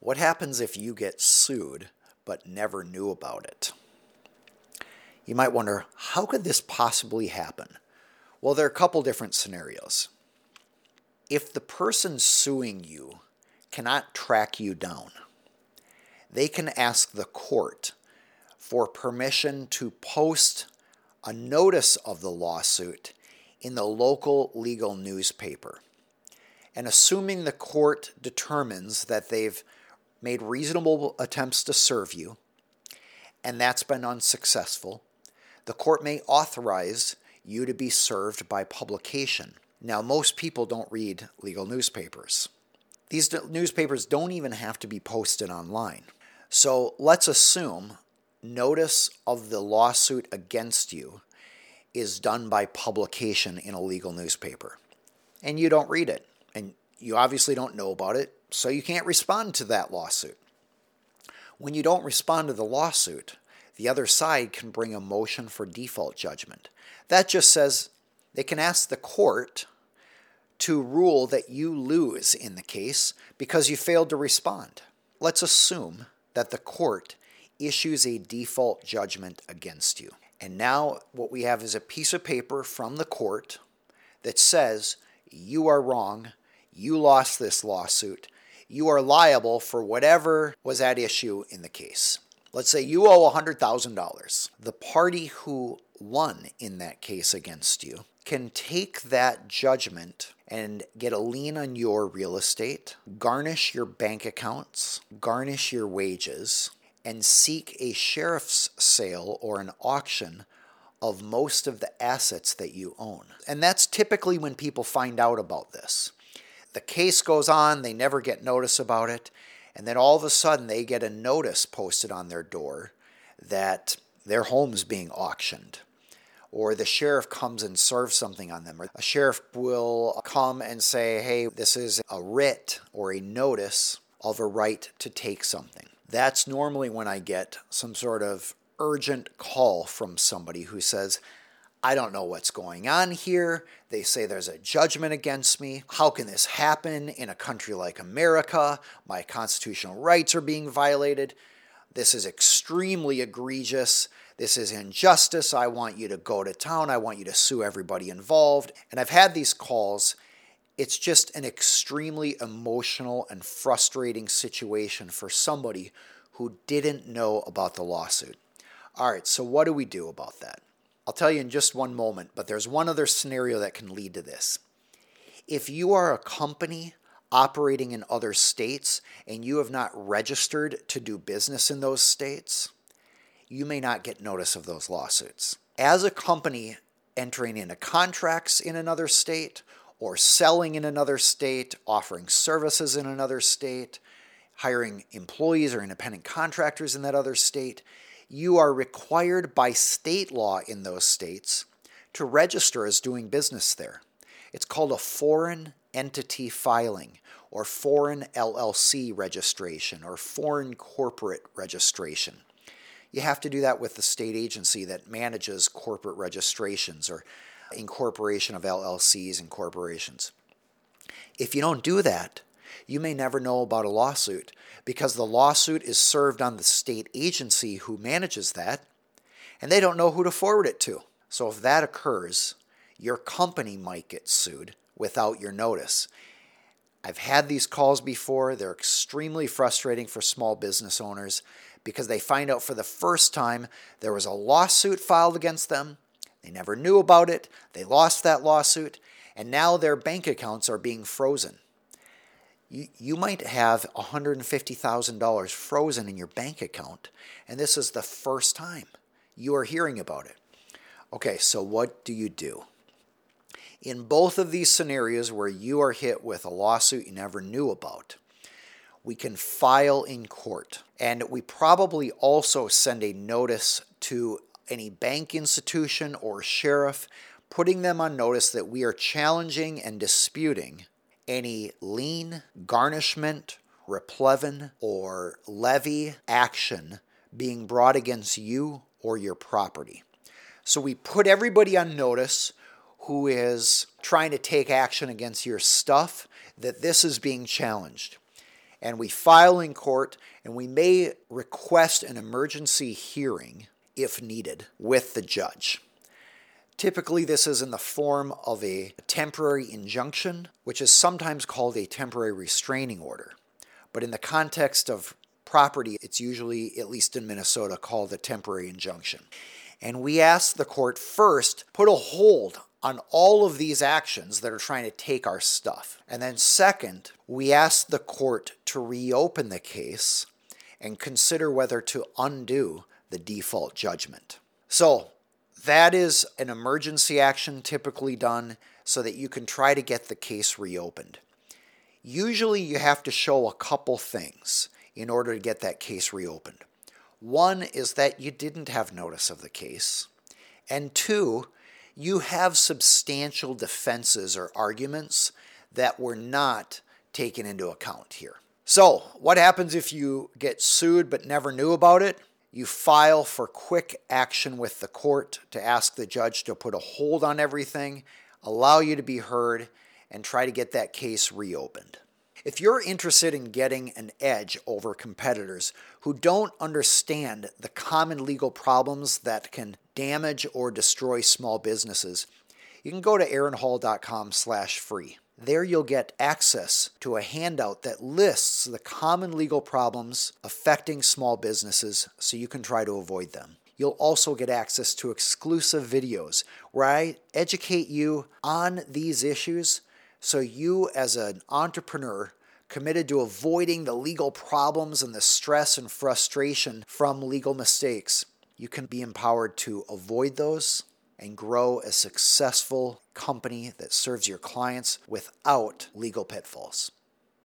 What happens if you get sued but never knew about it? You might wonder, how could this possibly happen? Well, there are a couple different scenarios. If the person suing you cannot track you down, they can ask the court for permission to post a notice of the lawsuit in the local legal newspaper. And assuming the court determines that they've made reasonable attempts to serve you, and that's been unsuccessful, the court may authorize you to be served by publication. Now, most people don't read legal newspapers. These newspapers don't even have to be posted online. So let's assume notice of the lawsuit against you is done by publication in a legal newspaper. And you don't read it. And you obviously don't know about it, so you can't respond to that lawsuit. When you don't respond to the lawsuit, the other side can bring a motion for default judgment. That just says they can ask the court to rule that you lose in the case because you failed to respond. Let's assume that the court issues a default judgment against you. And now what we have is a piece of paper from the court that says you are wrong, you lost this lawsuit, you are liable for whatever was at issue in the case. Let's say you owe $100,000. The party who won in that case against you can take that judgment and get a lien on your real estate, garnish your bank accounts, garnish your wages, and seek a sheriff's sale or an auction of most of the assets that you own. And that's typically when people find out about this. The case goes on, they never get notice about it, and then all of a sudden they get a notice posted on their door that their home's being auctioned. Or the sheriff comes and serves something on them. Or a sheriff will come and say, hey, this is a writ or a notice of a right to take something. That's normally when I get some sort of urgent call from somebody who says, I don't know what's going on here. They say there's a judgment against me. How can this happen in a country like America? My constitutional rights are being violated. This is extremely egregious. This is injustice. I want you to go to town. I want you to sue everybody involved. And I've had these calls it's just an extremely emotional and frustrating situation for somebody who didn't know about the lawsuit. All right, so what do we do about that? I'll tell you in just one moment, but there's one other scenario that can lead to this. If you are a company operating in other states and you have not registered to do business in those states, you may not get notice of those lawsuits. As a company entering into contracts in another state or selling in another state, offering services in another state, hiring employees or independent contractors in that other state, you are required by state law in those states to register as doing business there. It's called a foreign entity filing or foreign LLC registration or foreign corporate registration. You have to do that with the state agency that manages corporate registrations or incorporation of LLCs and corporations. If you don't do that, you may never know about a lawsuit because the lawsuit is served on the state agency who manages that, and they don't know who to forward it to. So if that occurs, your company might get sued without your notice. I've had these calls before. They're extremely frustrating for small business owners because they find out for the first time there was a lawsuit filed against them they never knew about it, they lost that lawsuit, and now their bank accounts are being frozen. You, you might have $150,000 frozen in your bank account, and this is the first time you are hearing about it. Okay, so what do you do? In both of these scenarios where you are hit with a lawsuit you never knew about, we can file in court. And we probably also send a notice to any bank institution or sheriff, putting them on notice that we are challenging and disputing any lien, garnishment, replevin, or levy action being brought against you or your property. So we put everybody on notice who is trying to take action against your stuff that this is being challenged. and we file in court, and we may request an emergency hearing if needed with the judge. Typically, this is in the form of a temporary injunction, which is sometimes called a temporary restraining order. But in the context of property, it's usually, at least in Minnesota, called a temporary injunction. And we ask the court first put a hold on all of these actions that are trying to take our stuff. And then, second, we ask the court to reopen the case and consider whether to undo the default judgment. So, that is an emergency action typically done so that you can try to get the case reopened. Usually, you have to show a couple things in order to get that case reopened. One is that you didn't have notice of the case, and two, you have substantial defenses or arguments that were not taken into account here. So, what happens if you get sued but never knew about it? You file for quick action with the court to ask the judge to put a hold on everything, allow you to be heard, and try to get that case reopened. If you're interested in getting an edge over competitors who don't understand the common legal problems that can damage or destroy small businesses, you can go to aaronhall.com/free. There you'll get access to a handout that lists the common legal problems affecting small businesses so you can try to avoid them. You'll also get access to exclusive videos where I educate you on these issues so you, as an entrepreneur committed to avoiding the legal problems and the stress and frustration from legal mistakes, you can be empowered to avoid those and grow a successful company that serves your clients without legal pitfalls.